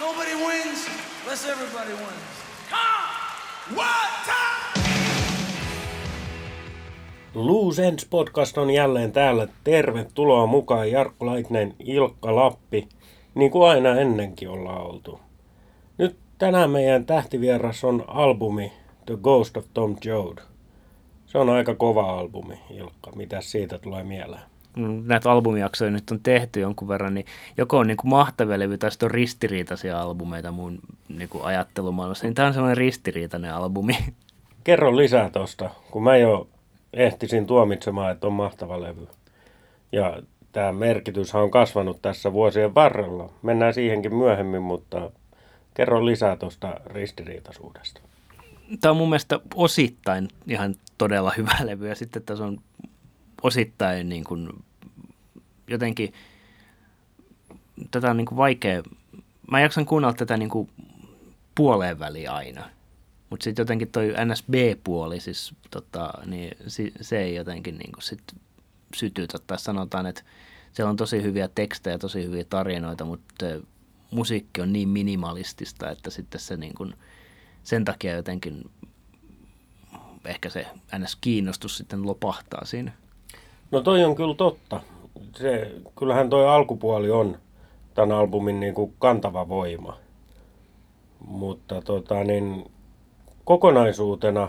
Nobody wins unless everybody wins. Come! One time! Loose Ends podcast on jälleen täällä. Tervetuloa mukaan Jarkko Laitinen, Ilkka Lappi, niin kuin aina ennenkin ollaan oltu. Nyt tänään meidän tähtivieras on albumi The Ghost of Tom Joad. Se on aika kova albumi, Ilkka. Mitä siitä tulee mieleen? Kun näitä albumijaksoja nyt on tehty jonkun verran, niin joko on niin kuin mahtavia levy tai sitten on ristiriitaisia albumeita mun niin kuin ajattelumaailmassa. Niin tämä on sellainen ristiriitainen albumi. Kerro lisää tosta, kun mä jo ehtisin tuomitsemaan, että on mahtava levy. Ja tämä merkitys on kasvanut tässä vuosien varrella. Mennään siihenkin myöhemmin, mutta kerro lisää tuosta ristiriitaisuudesta. Tämä on mun mielestä osittain ihan todella hyvä levy ja sitten tässä on osittain niin kuin, jotenkin tätä on niin kuin vaikea, mä jaksan kuunnella tätä niin kuin puoleen väliin aina, mutta sitten jotenkin toi NSB-puoli, siis tota, niin se ei jotenkin niin kuin sit sytytä, tai sanotaan, että siellä on tosi hyviä tekstejä, tosi hyviä tarinoita, mutta musiikki on niin minimalistista, että sitten se niin kuin, sen takia jotenkin ehkä se NS-kiinnostus sitten lopahtaa siinä. No toi on kyllä totta. Se, kyllähän toi alkupuoli on tämän albumin niin kuin kantava voima. Mutta tota, niin, kokonaisuutena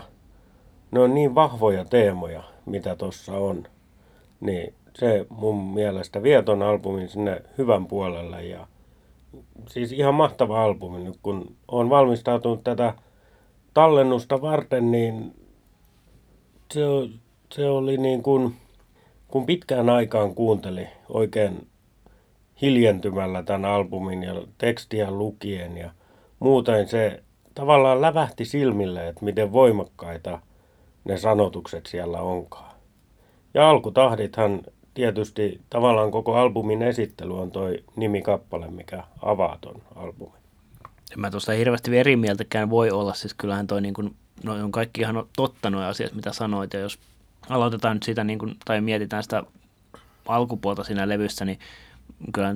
ne on niin vahvoja teemoja, mitä tuossa on. Niin se mun mielestä vie ton albumin sinne hyvän puolelle. Ja, siis ihan mahtava albumi. Nyt kun on valmistautunut tätä tallennusta varten, niin se, se oli niin kuin kun pitkään aikaan kuunteli oikein hiljentymällä tämän albumin ja tekstiä lukien ja muuten se tavallaan lävähti silmille, että miten voimakkaita ne sanotukset siellä onkaan. Ja alkutahdithan tietysti tavallaan koko albumin esittely on toi nimikappale, mikä avaa ton albumin. En mä tuosta hirveästi eri mieltäkään voi olla, siis kyllähän toi niin kuin, no on kaikki ihan totta nuo asiat, mitä sanoit, ja jos aloitetaan nyt siitä, niin kuin, tai mietitään sitä alkupuolta siinä levyssä, niin kyllä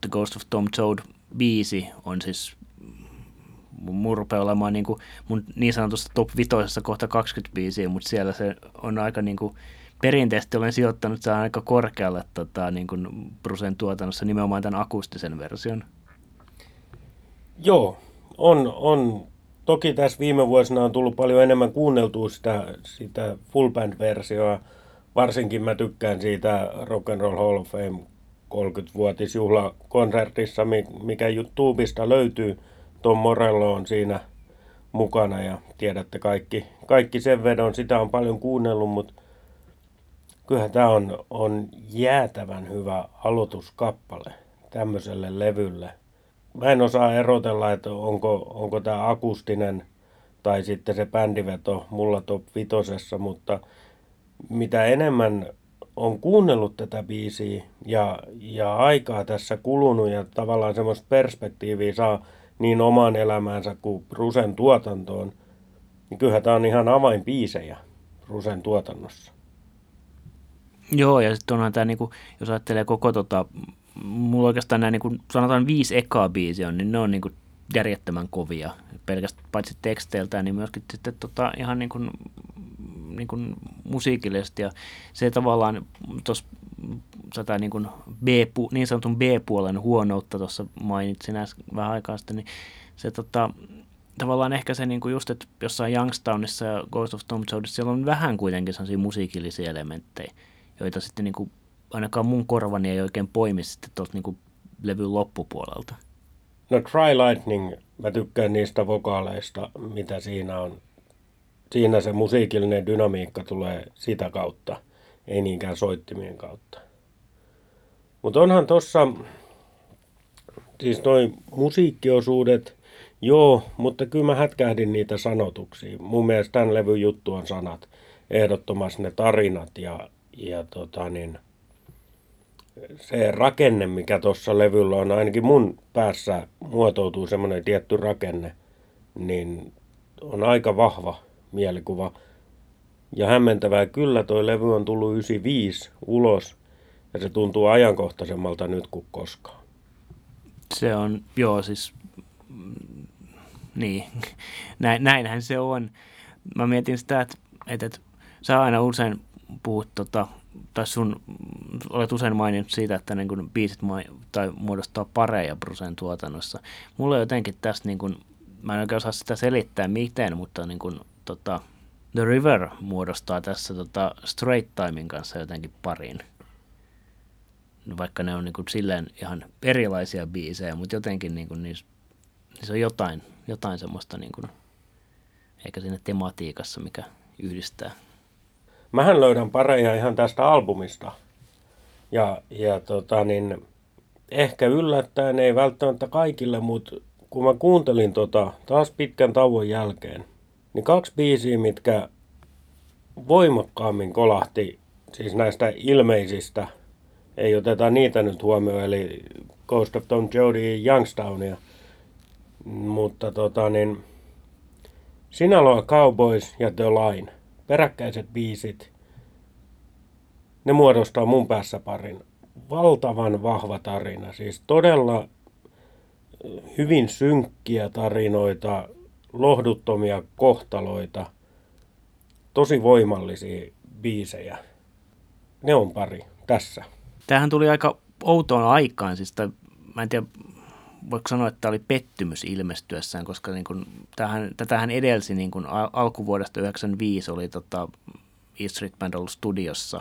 The Ghost of Tom Toad biisi on siis mun rupeaa olemaan niin, kuin mun niin sanotusta top vitoisessa kohta 20 biisiä, mutta siellä se on aika niin kuin, perinteisesti olen sijoittanut sen aika korkealle tota, niin kuin Brusen tuotannossa nimenomaan tämän akustisen version. Joo, on, on toki tässä viime vuosina on tullut paljon enemmän kuunneltua sitä, sitä full band-versioa. Varsinkin mä tykkään siitä Rock and Roll Hall of Fame 30-vuotisjuhlakonsertissa, mikä YouTubesta löytyy. Tom Morello on siinä mukana ja tiedätte kaikki, kaikki sen vedon. Sitä on paljon kuunnellut, mutta kyllähän tämä on, on jäätävän hyvä aloituskappale tämmöiselle levylle mä en osaa erotella, että onko, onko tämä akustinen tai sitten se bändiveto mulla top vitosessa, mutta mitä enemmän on kuunnellut tätä biisiä ja, ja aikaa tässä kulunut ja tavallaan semmoista perspektiiviä saa niin omaan elämäänsä kuin Rusen tuotantoon, niin kyllähän tämä on ihan avainbiisejä Rusen tuotannossa. Joo, ja sitten onhan tämä, niinku, jos ajattelee koko tota mulla oikeastaan nämä niin kuin, sanotaan viisi ekaa biisiä on, niin ne on niin kuin järjettömän kovia. Pelkästään paitsi teksteiltään, niin myöskin sitten tota, ihan niin kuin, niin kuin musiikillisesti. Ja se tavallaan tuossa tätä niin, kuin B, niin sanotun B-puolen huonoutta tuossa mainitsin äsken vähän aikaa sitten, niin se tota, tavallaan ehkä se niin kuin just, että jossain Youngstownissa ja Ghost of Tom Joadissa siellä on vähän kuitenkin sellaisia musiikillisia elementtejä, joita sitten niin kuin ainakaan mun korvani ei oikein poimi sitten tuolta niin levyn loppupuolelta. No Try Lightning, mä tykkään niistä vokaaleista, mitä siinä on. Siinä se musiikillinen dynamiikka tulee sitä kautta, ei niinkään soittimien kautta. Mutta onhan tossa, siis noin musiikkiosuudet, joo, mutta kyllä mä hätkähdin niitä sanotuksia. Mun mielestä tämän levyn juttu on sanat, ehdottomasti ne tarinat ja, ja tota niin – se rakenne, mikä tuossa levyllä on, ainakin mun päässä muotoutuu semmoinen tietty rakenne, niin on aika vahva mielikuva. Ja hämmentävää kyllä, toi levy on tullut 95 ulos ja se tuntuu ajankohtaisemmalta nyt kuin koskaan. Se on, joo siis mm, niin, näin, näinhän se on. Mä mietin sitä, että, että, että sä aina usein puhut, tota, tai sun, olet usein maininnut siitä, että niin kuin biisit mai, tai muodostaa pareja Brusen tuotannossa. Mulla on jotenkin tässä, niin kuin, mä en oikein osaa sitä selittää miten, mutta niin kuin, tota, The River muodostaa tässä tota, Straight Timein kanssa jotenkin parin. Vaikka ne on niin kuin, silleen ihan erilaisia biisejä, mutta jotenkin niin kuin, niissä, niissä on jotain, jotain semmoista niin kuin, eikä siinä tematiikassa, mikä yhdistää. Mähän löydän pareja ihan tästä albumista. Ja, ja tota niin, ehkä yllättäen, ei välttämättä kaikille, mutta kun mä kuuntelin tota taas pitkän tauon jälkeen, niin kaksi biisiä, mitkä voimakkaammin kolahti, siis näistä ilmeisistä, ei oteta niitä nyt huomioon, eli Ghost of Tom Jody Youngstownia, mutta tota niin, Sinaloa Cowboys ja The Line, peräkkäiset biisit, ne muodostaa mun päässä parin. Valtavan vahva tarina, siis todella hyvin synkkiä tarinoita, lohduttomia kohtaloita, tosi voimallisia biisejä. Ne on pari tässä. Tämähän tuli aika outoon aikaan, siis tai, mä en tiedä, voiko sanoa, että tämä oli pettymys ilmestyessään, koska niin kun, tähän, tätähän edelsi niin kun al- alkuvuodesta 1995 oli tota, E Street Band ollut studiossa.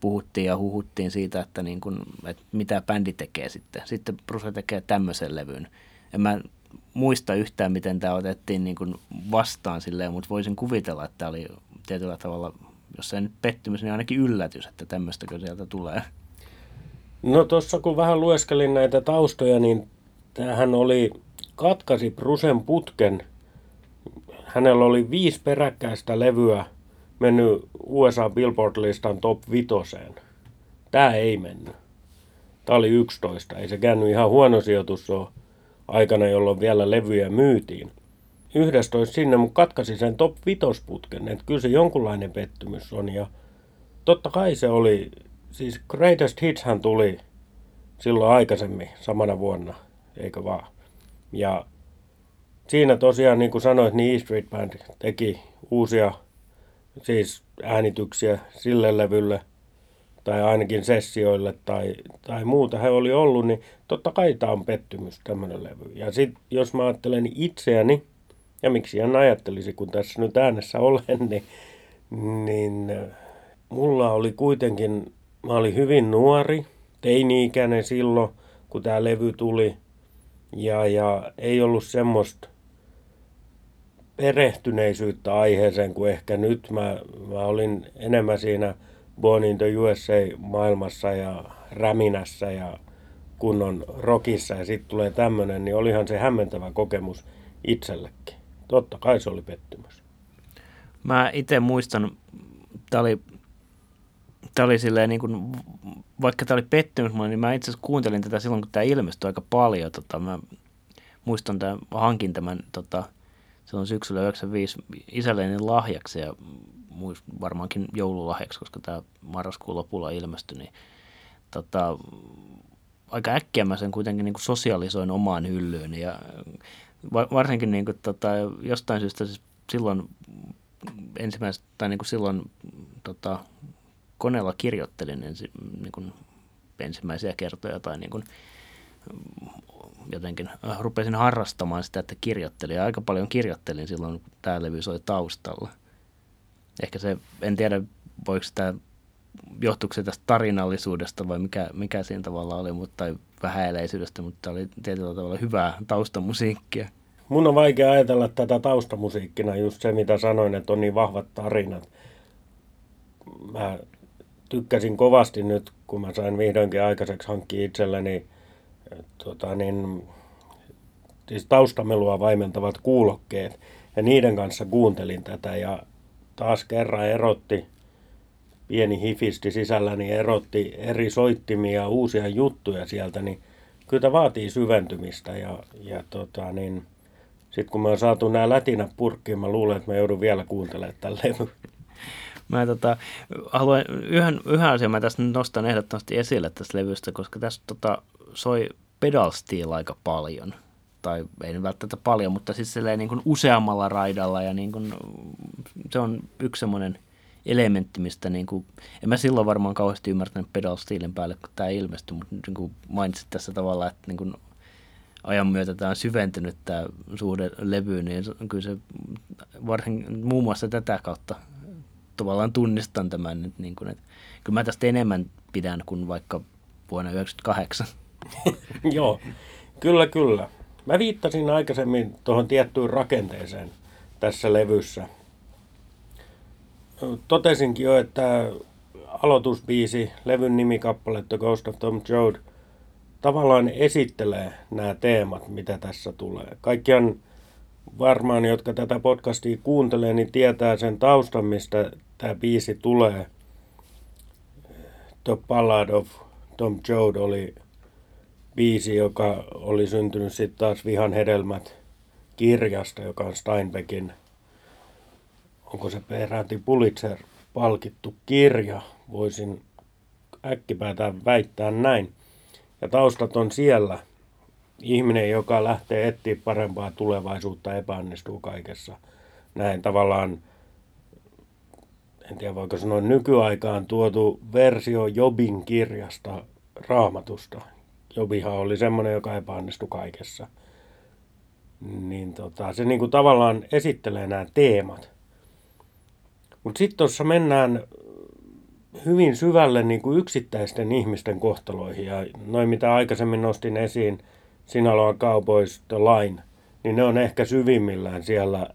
Puhuttiin ja huhuttiin siitä, että, niin kun, että mitä bändi tekee sitten. Sitten Bruce tekee tämmöisen levyn. En mä muista yhtään, miten tämä otettiin niin kuin vastaan silleen, mutta voisin kuvitella, että tämä oli tietyllä tavalla, jos se nyt pettymys, niin ainakin yllätys, että tämmöistäkö sieltä tulee. No tuossa kun vähän lueskelin näitä taustoja, niin tämähän oli, katkasi Brusen putken. Hänellä oli viisi peräkkäistä levyä mennyt USA Billboard-listan top vitoseen. Tämä ei mennyt. Tämä oli 11. Ei se käynyt ihan huono sijoitus ole aikana, jolloin vielä levyjä myytiin. 11 sinne, mutta katkasi sen top vitosputken, että kyllä se jonkunlainen pettymys on. Ja totta kai se oli, siis Greatest Hitshän tuli silloin aikaisemmin, samana vuonna, eikö vaan. Ja siinä tosiaan, niin kuin sanoit, niin E Street Band teki uusia siis äänityksiä sille levylle – tai ainakin sessioille tai, tai muuta he oli ollut, niin totta kai tämä on pettymys, tämmöinen levy. Ja sitten jos mä ajattelen itseäni, ja miksi en ajattelisi, kun tässä nyt äänessä olen, niin, niin mulla oli kuitenkin, mä olin hyvin nuori, teini-ikäinen silloin, kun tämä levy tuli, ja, ja ei ollut semmoista perehtyneisyyttä aiheeseen kuin ehkä nyt. Mä, mä olin enemmän siinä – Born in the USA-maailmassa ja räminässä ja kunnon rockissa ja sitten tulee tämmöinen, niin olihan se hämmentävä kokemus itsellekin. Totta kai se oli pettymys. Mä itse muistan, tämä oli, tää oli silleen niin kuin, vaikka tämä oli pettymys niin mä itse asiassa kuuntelin tätä silloin, kun tämä ilmestyi aika paljon. Tota, mä muistan, tämän, hankin tämän tota, silloin syksyllä 95 isälleni lahjaksi ja varmaankin joululahjaksi, koska tämä marraskuun lopulla ilmestyi, niin tota, aika äkkiä mä sen kuitenkin niin kuin sosialisoin omaan hyllyyn ja varsinkin niin kuin, tota, jostain syystä siis silloin ensimmäistä, tai niin kuin silloin tota, koneella kirjoittelin ensi, niin kuin ensimmäisiä kertoja tai niin kuin, jotenkin rupesin harrastamaan sitä, että kirjoittelin ja aika paljon kirjoittelin silloin, kun tämä levy soi taustalla – ehkä se, en tiedä voiko sitä, johtuuko se tästä tarinallisuudesta vai mikä, mikä siinä tavalla oli, mutta, tai vähäileisyydestä, mutta oli tietyllä tavalla hyvää taustamusiikkia. Mun on vaikea ajatella tätä taustamusiikkina just se, mitä sanoin, että on niin vahvat tarinat. Mä tykkäsin kovasti nyt, kun mä sain vihdoinkin aikaiseksi hankkia itselleni tota niin, siis taustamelua vaimentavat kuulokkeet. Ja niiden kanssa kuuntelin tätä ja taas kerran erotti, pieni hifisti sisälläni erotti eri soittimia, uusia juttuja sieltä, niin kyllä tämä vaatii syventymistä ja, ja tota, niin, sitten kun me on saatu nämä lätinä purkkiin, mä luulen, että mä joudun vielä kuuntelemaan levyn. Mä tota, haluan yhden, yhden asian mä tässä nostan ehdottomasti esille tästä levystä, koska tässä tota, soi pedal steel aika paljon. tai ei välttämättä paljon, mutta siis niin kuin useammalla raidalla ja niin kuin, se on yksi semmoinen elementti, mistä niin kuin, en mä silloin varmaan kauheasti ymmärtänyt pedal steelin päälle, kun tämä ilmestyi, mutta niin kuin mainitsit tässä tavalla, että niin kuin ajan myötä tämä on syventynyt tämä suhde levyyn, niin kyllä se varsin muun muassa tätä kautta tavallaan tunnistan tämän, että, niin kuin, että kyllä mä tästä enemmän pidän kuin vaikka vuonna 1998. Joo, kyllä kyllä. Mä viittasin aikaisemmin tuohon tiettyyn rakenteeseen tässä levyssä. Totesinkin jo, että aloitusbiisi, levyn nimikappale The Ghost of Tom Joad, tavallaan esittelee nämä teemat, mitä tässä tulee. Kaikkiaan varmaan, jotka tätä podcastia kuuntelee, niin tietää sen taustan, mistä tämä biisi tulee. The Ballad of Tom Joad oli biisi, joka oli syntynyt sitten taas Vihan hedelmät kirjasta, joka on Steinbeckin, onko se peräti Pulitzer-palkittu kirja, voisin äkkipäätään väittää näin. Ja taustat on siellä. Ihminen, joka lähtee etsiä parempaa tulevaisuutta, epäonnistuu kaikessa. Näin tavallaan, en tiedä voiko sanoa nykyaikaan tuotu versio Jobin kirjasta raamatusta, Jobihan oli semmoinen, joka epäonnistui kaikessa. Niin tota, se niinku tavallaan esittelee nämä teemat. Mutta sitten tuossa mennään hyvin syvälle niinku yksittäisten ihmisten kohtaloihin. Ja noin mitä aikaisemmin nostin esiin, Sinaloa Cowboys The Line, niin ne on ehkä syvimmillään siellä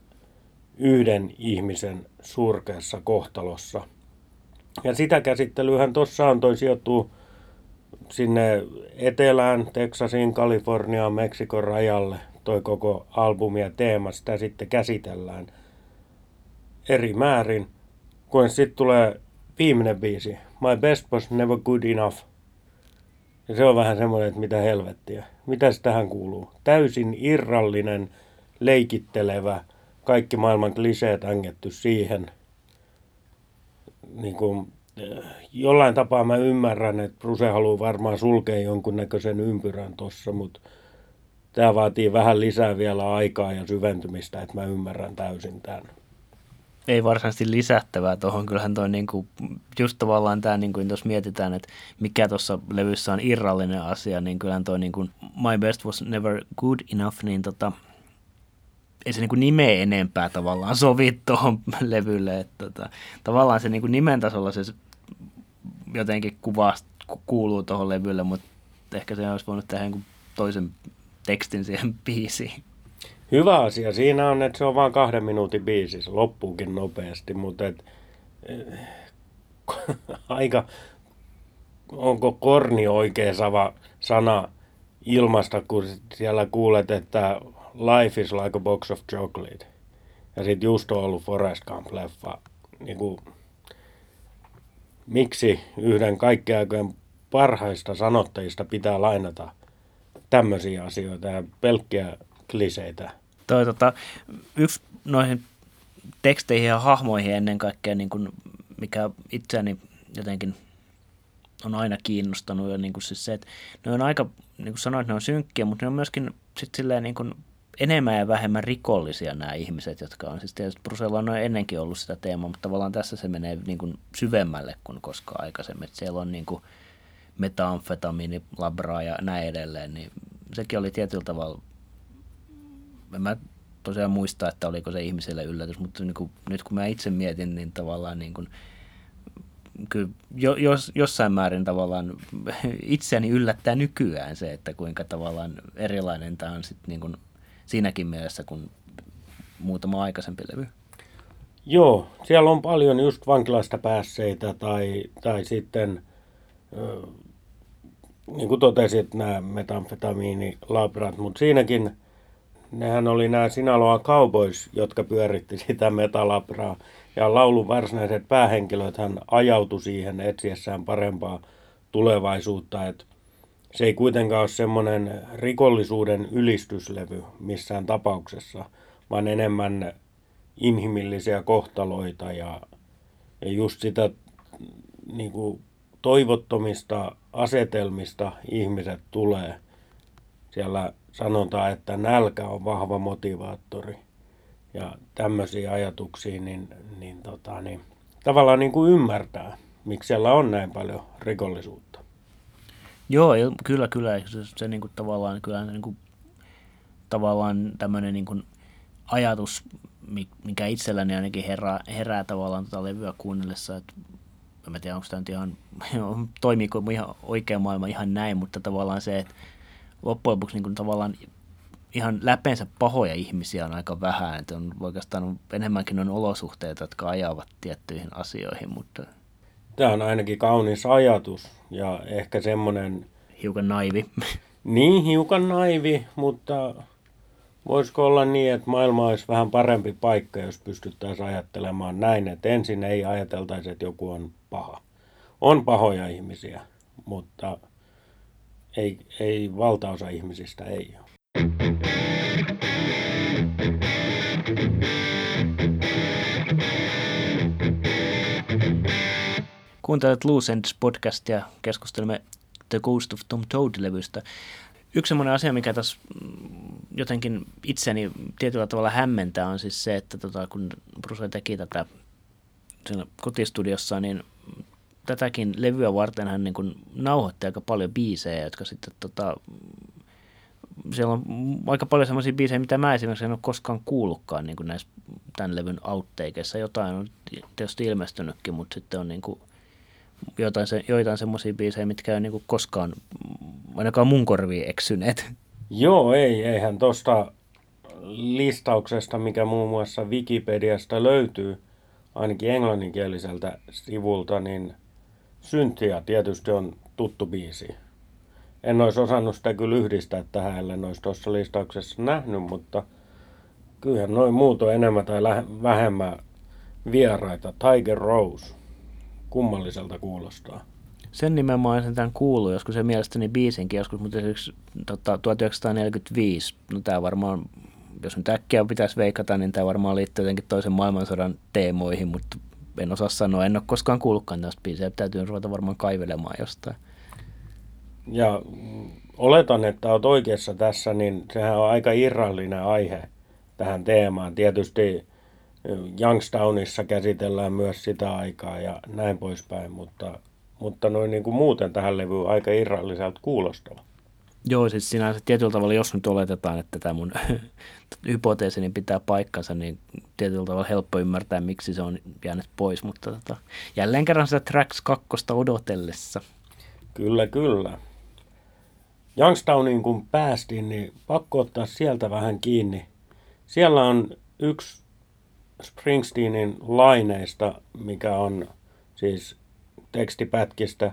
yhden ihmisen surkeassa kohtalossa. Ja sitä käsittelyhän tuossa on, toi sijoittuu sinne etelään, Teksasiin, Kaliforniaan, Meksikon rajalle toi koko albumi ja teema, sitä sitten käsitellään eri määrin. Kun sitten tulee viimeinen biisi, My Best Was Never Good Enough. Ja se on vähän semmoinen, että mitä helvettiä. Mitä tähän kuuluu? Täysin irrallinen, leikittelevä, kaikki maailman kliseet ängetty siihen. Niin kuin jollain tapaa mä ymmärrän, että Bruse haluaa varmaan sulkea jonkunnäköisen ympyrän tuossa, mutta tämä vaatii vähän lisää vielä aikaa ja syventymistä, että mä ymmärrän täysin tämän. Ei varsinaisesti lisättävää tuohon. Kyllähän toi niinku, just tavallaan tämä, niinku, jos mietitään, että mikä tuossa levyssä on irrallinen asia, niin kyllähän toi niinku, My Best Was Never Good Enough, niin tota, ei se niin nimeä enempää tavallaan sovi tuohon levylle. Että, tota, tavallaan se niin nimen tasolla se jotenkin kuvaa, kuuluu tuohon levylle, mutta ehkä se olisi voinut tehdä niin toisen tekstin siihen biisiin. Hyvä asia siinä on, että se on vain kahden minuutin biisi, se loppuukin nopeasti, mutta et, äh, aika, onko korni oikea sana ilmasta, kun siellä kuulet, että Life is like a box of chocolate. Ja sitten just on ollut Forest Gump-leffa. Niin kuin, miksi yhden kaikkeaikojen parhaista sanottajista pitää lainata tämmöisiä asioita ja pelkkiä kliseitä? Toi, tota, yksi noihin teksteihin ja hahmoihin ennen kaikkea, niin kuin, mikä itseäni jotenkin on aina kiinnostanut. Ja niin kuin siis se, että ne on aika, niin kuin sanoit, ne on synkkiä, mutta ne on myöskin sit silleen niin kuin enemmän ja vähemmän rikollisia nämä ihmiset, jotka on. Siis tietysti Brusella on ennenkin ollut sitä teemaa, mutta tavallaan tässä se menee niin kuin syvemmälle kuin koskaan aikaisemmin. Että siellä on niin kuin metamfetamiini, labraa ja näin edelleen, niin sekin oli tietyllä tavalla, en mä tosiaan muista, että oliko se ihmiselle yllätys, mutta niin kuin, nyt kun mä itse mietin, niin tavallaan niin kuin, kyllä jo, jos, jossain määrin tavallaan itseäni yllättää nykyään se, että kuinka tavallaan erilainen tämä on sitten niin kuin siinäkin mielessä kuin muutama aikaisempi levy. Joo, siellä on paljon just vankilasta päässeitä tai, tai sitten, niin kuin totesit, nämä metamfetamiinilabrat, mutta siinäkin nehän oli nämä Sinaloa Cowboys, jotka pyöritti sitä metalabraa. Ja laulun varsinaiset päähenkilöt hän ajautui siihen etsiessään parempaa tulevaisuutta. Että se ei kuitenkaan ole semmoinen rikollisuuden ylistyslevy missään tapauksessa, vaan enemmän inhimillisiä kohtaloita ja, ja just sitä niin kuin toivottomista asetelmista ihmiset tulee. Siellä sanotaan, että nälkä on vahva motivaattori ja tämmöisiä ajatuksia, niin, niin, tota, niin tavallaan niin kuin ymmärtää, miksi siellä on näin paljon rikollisuutta. Joo, kyllä, kyllä. Se, se niin kuin tavallaan, kyllä niin kuin, tavallaan tämmöinen niin kuin ajatus, mikä itselläni ainakin herää, herää tavallaan tuota levyä kuunnellessa, että en tiedä, onko tämä nyt ihan, toimiiko ihan oikea maailma ihan näin, mutta tavallaan se, että loppujen lopuksi niin kuin tavallaan ihan läpeensä pahoja ihmisiä on aika vähän, että on oikeastaan enemmänkin on olosuhteita, jotka ajavat tiettyihin asioihin, mutta... Tämä on ainakin kaunis ajatus ja ehkä semmoinen... Hiukan naivi. Niin, hiukan naivi, mutta voisiko olla niin, että maailma olisi vähän parempi paikka, jos pystyttäisiin ajattelemaan näin, että ensin ei ajateltaisi, että joku on paha. On pahoja ihmisiä, mutta ei, ei valtaosa ihmisistä ei ole. Kuuntelet Loose Ends podcastia, keskustelemme The Ghost of Tom Toad-levystä. Yksi sellainen asia, mikä tässä mm, jotenkin itseni tietyllä tavalla hämmentää, on siis se, että tota, kun Bruce teki tätä kotistudiossa, niin tätäkin levyä varten hän niin kuin nauhoitti aika paljon biisejä, jotka sitten tota, siellä on aika paljon sellaisia biisejä, mitä mä esimerkiksi en ole koskaan kuullutkaan niin kuin näissä tämän levyn outtakeissa. Jotain on tietysti ilmestynytkin, mutta sitten on niin kuin joitain, se, joitain semmoisia biisejä, mitkä ei niin koskaan ainakaan mun korviin eksyneet. Joo, ei, eihän tuosta listauksesta, mikä muun muassa Wikipediasta löytyy, ainakin englanninkieliseltä sivulta, niin Syntia tietysti on tuttu biisi en olisi osannut sitä kyllä yhdistää tähän, ellen olisi tuossa listauksessa nähnyt, mutta kyllähän noin muut on enemmän tai vähemmän vieraita. Tiger Rose, kummalliselta kuulostaa. Sen nimen mä olen tämän kuullut joskus se mielestäni biisinkin joskus, mutta esimerkiksi tota, 1945, no tämä varmaan, jos nyt äkkiä pitäisi veikata, niin tämä varmaan liittyy jotenkin toisen maailmansodan teemoihin, mutta en osaa sanoa, en ole koskaan kuullutkaan tästä biisiä, täytyy ruveta varmaan kaivelemaan jostain. Ja oletan, että olet oikeassa tässä, niin sehän on aika irrallinen aihe tähän teemaan. Tietysti Youngstownissa käsitellään myös sitä aikaa ja näin poispäin, mutta, mutta noin niin kuin muuten tähän levyyn aika irralliselta kuulostava. Joo, siis sinänsä tietyllä tavalla, jos nyt oletetaan, että tämä mun hypoteesini pitää paikkansa, niin tietyllä tavalla helppo ymmärtää, miksi se on jäänyt pois, mutta tota, jälleen kerran sitä Tracks 2 odotellessa. Kyllä, kyllä. Youngstowniin kun päästiin, niin pakko ottaa sieltä vähän kiinni. Siellä on yksi Springsteenin laineista, mikä on siis tekstipätkistä,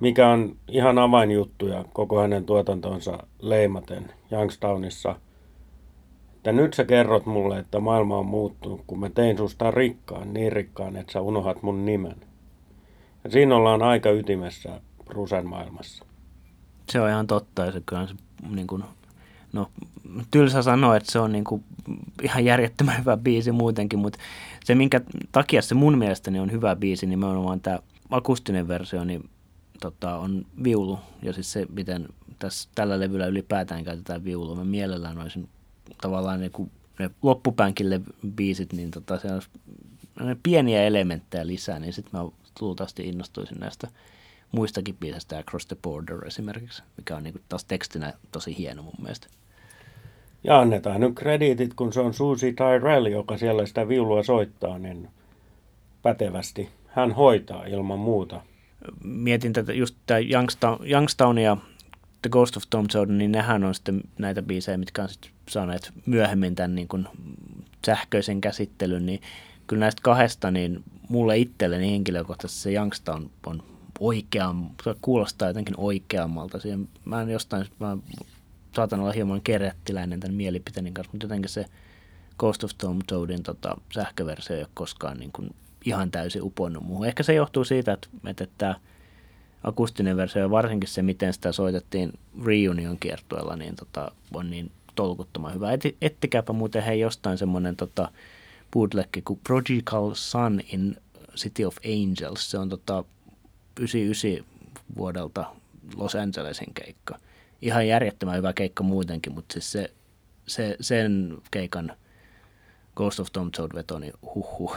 mikä on ihan avainjuttuja koko hänen tuotantonsa leimaten Youngstownissa. Että nyt sä kerrot mulle, että maailma on muuttunut, kun mä tein susta rikkaan, niin rikkaan, että sä unohat mun nimen. Ja siinä ollaan aika ytimessä Rusen maailmassa. Se on ihan totta ja se kyllä se niin kuin, no tylsä sanoa, että se on niin kuin ihan järjettömän hyvä biisi muutenkin, mutta se minkä takia se mun mielestäni on hyvä biisi, niin nimenomaan tämä akustinen versio, niin tota, on viulu ja siis se, miten tässä, tällä levyllä ylipäätään käytetään viulua. Mä mielellään olisin tavallaan ne, kun ne loppupäänkin biisit, niin tota, se on pieniä elementtejä lisää, niin sitten mä luultavasti innostuisin näistä muistakin biisistä, Across the Border esimerkiksi, mikä on niin kuin taas tekstinä tosi hieno mun mielestä. Ja annetaan nyt krediitit, kun se on Susie Tyrell, joka siellä sitä viulua soittaa, niin pätevästi. Hän hoitaa ilman muuta. Mietin tätä just tämä Youngstown, Youngstown ja The Ghost of Tom Jordan, niin nehän on sitten näitä biisejä, mitkä on sitten saaneet myöhemmin tämän niin kuin sähköisen käsittelyn, niin kyllä näistä kahdesta, niin mulle itselleni henkilökohtaisesti se Youngstown on oikeam, se kuulostaa jotenkin oikeammalta. Siihen, mä en jostain, mä saatan olla hieman kerättiläinen tämän mielipiteeni kanssa, mutta jotenkin se Ghost of Tom Toadin tota, sähköversio ei ole koskaan niin kuin ihan täysin uponnut muuhun. Ehkä se johtuu siitä, että, että tämä akustinen versio ja varsinkin se, miten sitä soitettiin Reunion kiertueella, niin tota, on niin tolkuttoman hyvä. Et, ettikääpä muuten hei jostain semmoinen tota, bootlegki kuin Prodigal Sun in City of Angels. Se on tota, 99 vuodelta Los Angelesin keikka. Ihan järjettömän hyvä keikka muutenkin, mutta siis se, se, sen keikan Ghost of Tom Toad veto, niin huhhuh.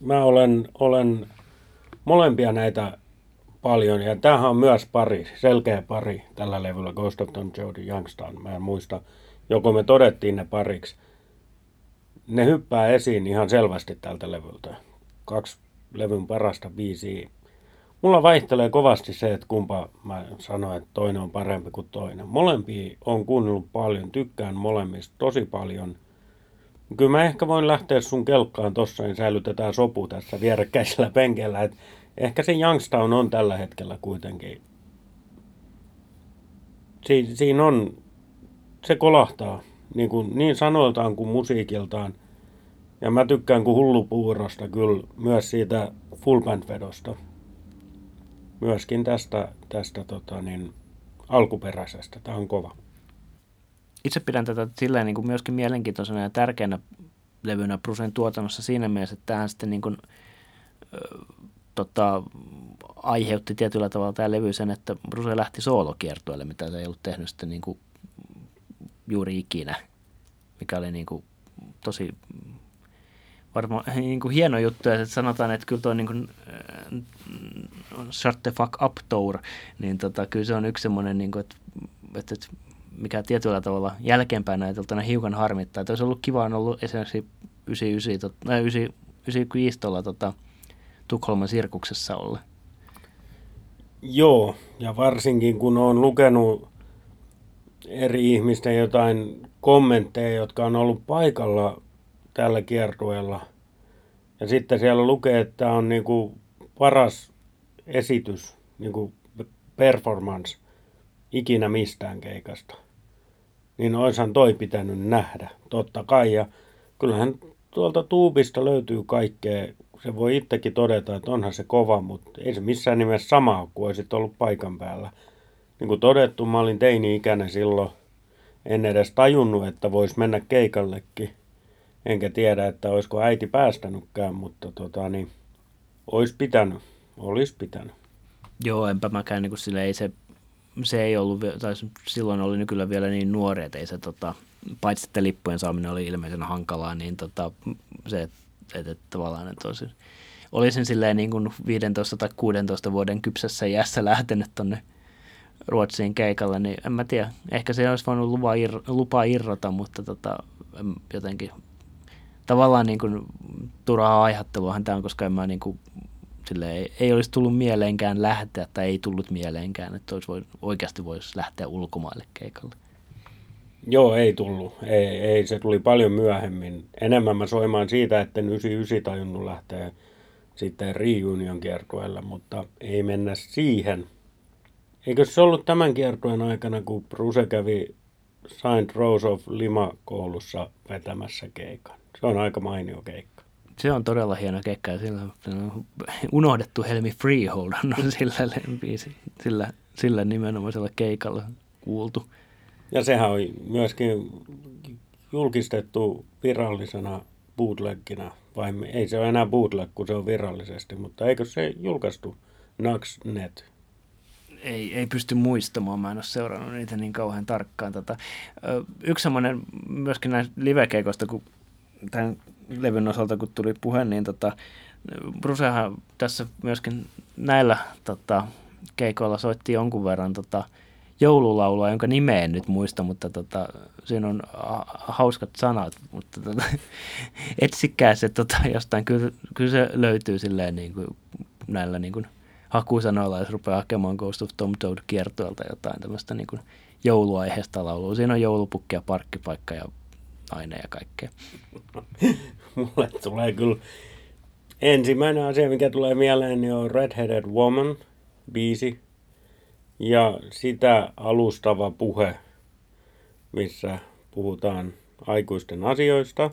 Mä olen, olen molempia näitä paljon, ja tämähän on myös pari, selkeä pari tällä levyllä, Ghost of Tom Joad Youngstown. Mä en muista, joko me todettiin ne pariksi. Ne hyppää esiin ihan selvästi tältä levyltä. Kaksi levyn parasta biisiä. Mulla vaihtelee kovasti se, että kumpa mä sanoin, että toinen on parempi kuin toinen. Molempia on kuunnellut paljon, tykkään molemmista tosi paljon – Kyllä mä ehkä voin lähteä sun kelkkaan tossa, niin säilytetään sopu tässä vierekkäisellä penkellä. Et ehkä se Youngstown on tällä hetkellä kuitenkin. Si- siinä on, se kolahtaa niin, kuin, niin sanoiltaan kuin musiikiltaan. Ja mä tykkään kuin hullupuurosta kyllä myös siitä full band vedosta. Myöskin tästä, tästä tota niin, alkuperäisestä. Tämä on kova itse pidän tätä silleen niin kuin myöskin mielenkiintoisena ja tärkeänä levynä Brusen tuotannossa siinä mielessä, että tähän sitten niin kuin, ö, tota, aiheutti tietyllä tavalla tämä levy sen, että Bruce lähti soolokiertueelle, mitä se ei ollut tehnyt sitten niin kuin juuri ikinä, mikä oli niin kuin tosi varmaan niin kuin hieno juttu, että sanotaan, että kyllä tuo niin kuin, Shut the fuck up tour, niin tota, kyllä se on yksi semmoinen, niin kuin, että, että mikä tietyllä tavalla jälkeenpäin ajateltuna hiukan harmittaa. Että olisi ollut kiva on ollut esimerkiksi 99, tot, 95 tuolla tota, Tukholman sirkuksessa olla. Joo, ja varsinkin kun on lukenut eri ihmisten jotain kommentteja, jotka on ollut paikalla tällä kiertueella. Ja sitten siellä lukee, että tämä on niinku paras esitys, niinku performance ikinä mistään keikasta niin oishan toi pitänyt nähdä, totta kai. Ja kyllähän tuolta tuubista löytyy kaikkea. Se voi itsekin todeta, että onhan se kova, mutta ei se missään nimessä sama kuin olisit ollut paikan päällä. Niin kuin todettu, mä olin teini-ikäinen silloin. En edes tajunnut, että vois mennä keikallekin. Enkä tiedä, että olisiko äiti päästänytkään, mutta tota niin, olisi pitänyt, olisi pitänyt. Joo, enpä mäkään niin sille ei se se ei ollut, tai silloin oli kyllä vielä niin nuori, että ei se tota, paitsi että lippujen saaminen oli ilmeisen hankalaa, niin tota, se, että, että tavallaan, että olisi, olisin silleen niin kuin 15 tai 16 vuoden kypsässä iässä lähtenyt tonne Ruotsiin keikalle, niin en mä tiedä. Ehkä se olisi voinut lupa, ir, lupa irrota, mutta tota, jotenkin tavallaan niin kuin turhaa aihatteluahan tämä on, koska en mä niin kuin sille ei, ei olisi tullut mieleenkään lähteä tai ei tullut mieleenkään, että olisi voi, oikeasti voisi lähteä ulkomaille keikalle. Joo, ei tullut. Ei, ei, se tuli paljon myöhemmin. Enemmän mä soimaan siitä, että en 99 tajunnut lähteä sitten reunion kiertueelle, mutta ei mennä siihen. Eikö se ollut tämän kiertueen aikana, kun Bruce kävi Saint Rose of Lima koulussa vetämässä keikan? Se on aika mainio keikka se on todella hieno keikka ja sillä on unohdettu Helmi Freehold on sillä, sillä, sillä nimenomaisella keikalla kuultu. Ja sehän on myöskin julkistettu virallisena bootleggina, vai ei se ole enää bootleg, kun se on virallisesti, mutta eikö se julkaistu Naxnet? Ei, ei pysty muistamaan, mä en ole seurannut niitä niin kauhean tarkkaan. Tota, yksi semmoinen myöskin näistä livekeikoista, kun tämän levyn osalta, kun tuli puhe, niin tota, Brucehan tässä myöskin näillä tota, keikoilla soitti jonkun verran tota, joululaulua, jonka nimeä en nyt muista, mutta tota, siinä on hauskat sanat, mutta tota, etsikää se tota, jostain, kyllä, kyllä se löytyy silleen niin kuin, näillä niin kuin, hakusanoilla, jos rupeaa hakemaan Ghost of Tom Toad kiertueelta jotain tämmöistä niin kuin, jouluaiheesta laulua. Siinä on joulupukki ja parkkipaikka ja aine ja kaikkea. Mulle tulee kyllä ensimmäinen asia, mikä tulee mieleen, niin on Redheaded Woman biisi. Ja sitä alustava puhe, missä puhutaan aikuisten asioista.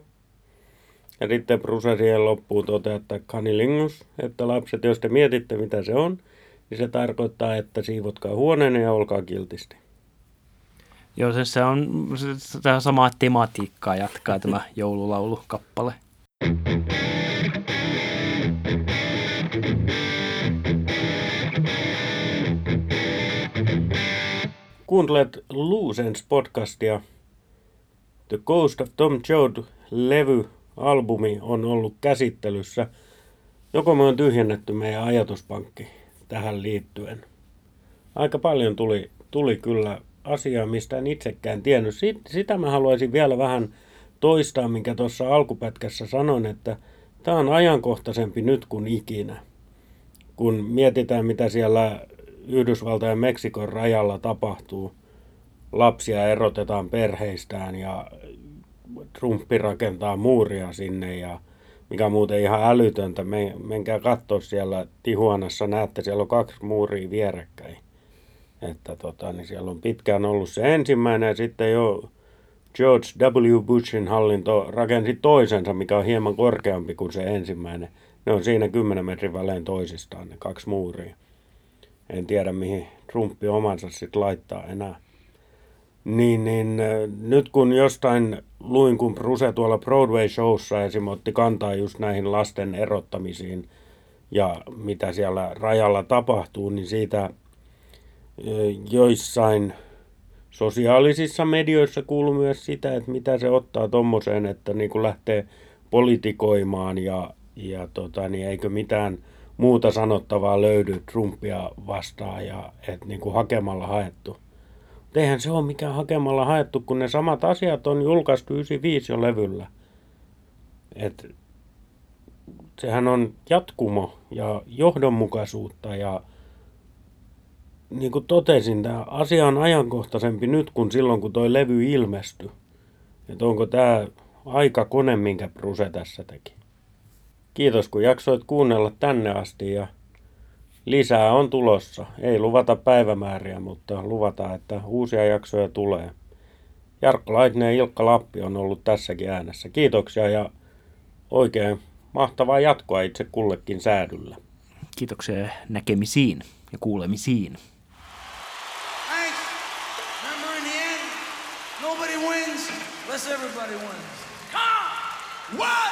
Ja sitten Bruce siihen loppuun toteaa, että kanilingus, että lapset, jos te mietitte mitä se on, niin se tarkoittaa, että siivotkaa huoneen ja olkaa kiltisti. Joo, se, se on se, tämä samaa tematiikkaa jatkaa tämä joululaulukappale. Kuuntelet Loosens podcastia. The Ghost of Tom Joad levy, albumi on ollut käsittelyssä. Joko me on tyhjennetty meidän ajatuspankki tähän liittyen. Aika paljon tuli, tuli kyllä asiaa, mistä en itsekään tiennyt. Sitä mä haluaisin vielä vähän toistaa, minkä tuossa alkupätkässä sanoin, että tämä on ajankohtaisempi nyt kuin ikinä. Kun mietitään, mitä siellä Yhdysvaltain ja Meksikon rajalla tapahtuu. Lapsia erotetaan perheistään ja Trumpi rakentaa muuria sinne ja mikä muuten ihan älytöntä. menkää katsoa siellä Tihuanassa, näette siellä on kaksi muuria vierekkäin. Että tota, niin siellä on pitkään ollut se ensimmäinen ja sitten jo George W. Bushin hallinto rakensi toisensa, mikä on hieman korkeampi kuin se ensimmäinen. Ne on siinä 10 metrin välein toisistaan, ne kaksi muuria. En tiedä, mihin Trumpi omansa sitten laittaa enää. Niin, niin nyt kun jostain luin, kun Bruse tuolla Broadway-showssa esim. otti kantaa just näihin lasten erottamisiin ja mitä siellä rajalla tapahtuu, niin siitä joissain sosiaalisissa medioissa kuuluu myös sitä, että mitä se ottaa tuommoiseen, että niin kuin lähtee politikoimaan ja, ja tota, niin eikö mitään muuta sanottavaa löydy Trumpia vastaan ja että niin kuin hakemalla haettu. Mutta eihän se ole mikään hakemalla haettu, kun ne samat asiat on julkaistu 95 jo levyllä. Et sehän on jatkumo ja johdonmukaisuutta ja niin kuin totesin, tämä asia on ajankohtaisempi nyt kuin silloin, kun toi levy ilmestyi. Että onko tämä aika kone, minkä Bruse tässä teki. Kiitos kun jaksoit kuunnella tänne asti ja lisää on tulossa. Ei luvata päivämääriä, mutta luvataan, että uusia jaksoja tulee. Jarkko Laitinen ja Ilkka Lappi on ollut tässäkin äänessä. Kiitoksia ja oikein mahtavaa jatkoa itse kullekin säädyllä. Kiitoksia näkemisiin ja kuulemisiin. Nobody wins unless everybody wins. Come! What?